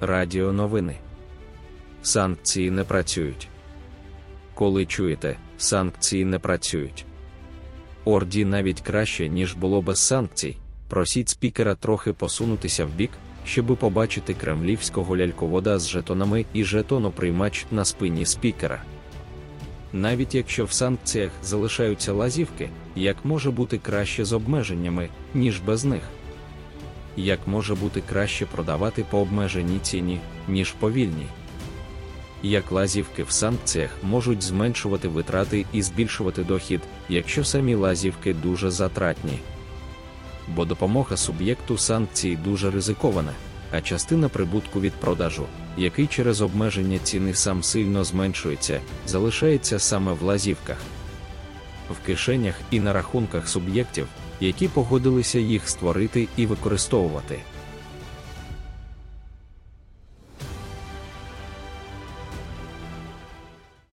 Радіо новини. Санкції не працюють. Коли чуєте, санкції не працюють. Орді навіть краще, ніж було без санкцій. Просіть спікера трохи посунутися вбік, щоби побачити кремлівського ляльковода з жетонами і жетоноприймач на спині спікера. Навіть якщо в санкціях залишаються лазівки, як може бути краще з обмеженнями, ніж без них? Як може бути краще продавати по обмеженій ціні, ніж по вільній? Як лазівки в санкціях можуть зменшувати витрати і збільшувати дохід, якщо самі лазівки дуже затратні? Бо допомога суб'єкту санкцій дуже ризикована, а частина прибутку від продажу, який через обмеження ціни сам сильно зменшується, залишається саме в лазівках. В кишенях і на рахунках суб'єктів, які погодилися їх створити і використовувати.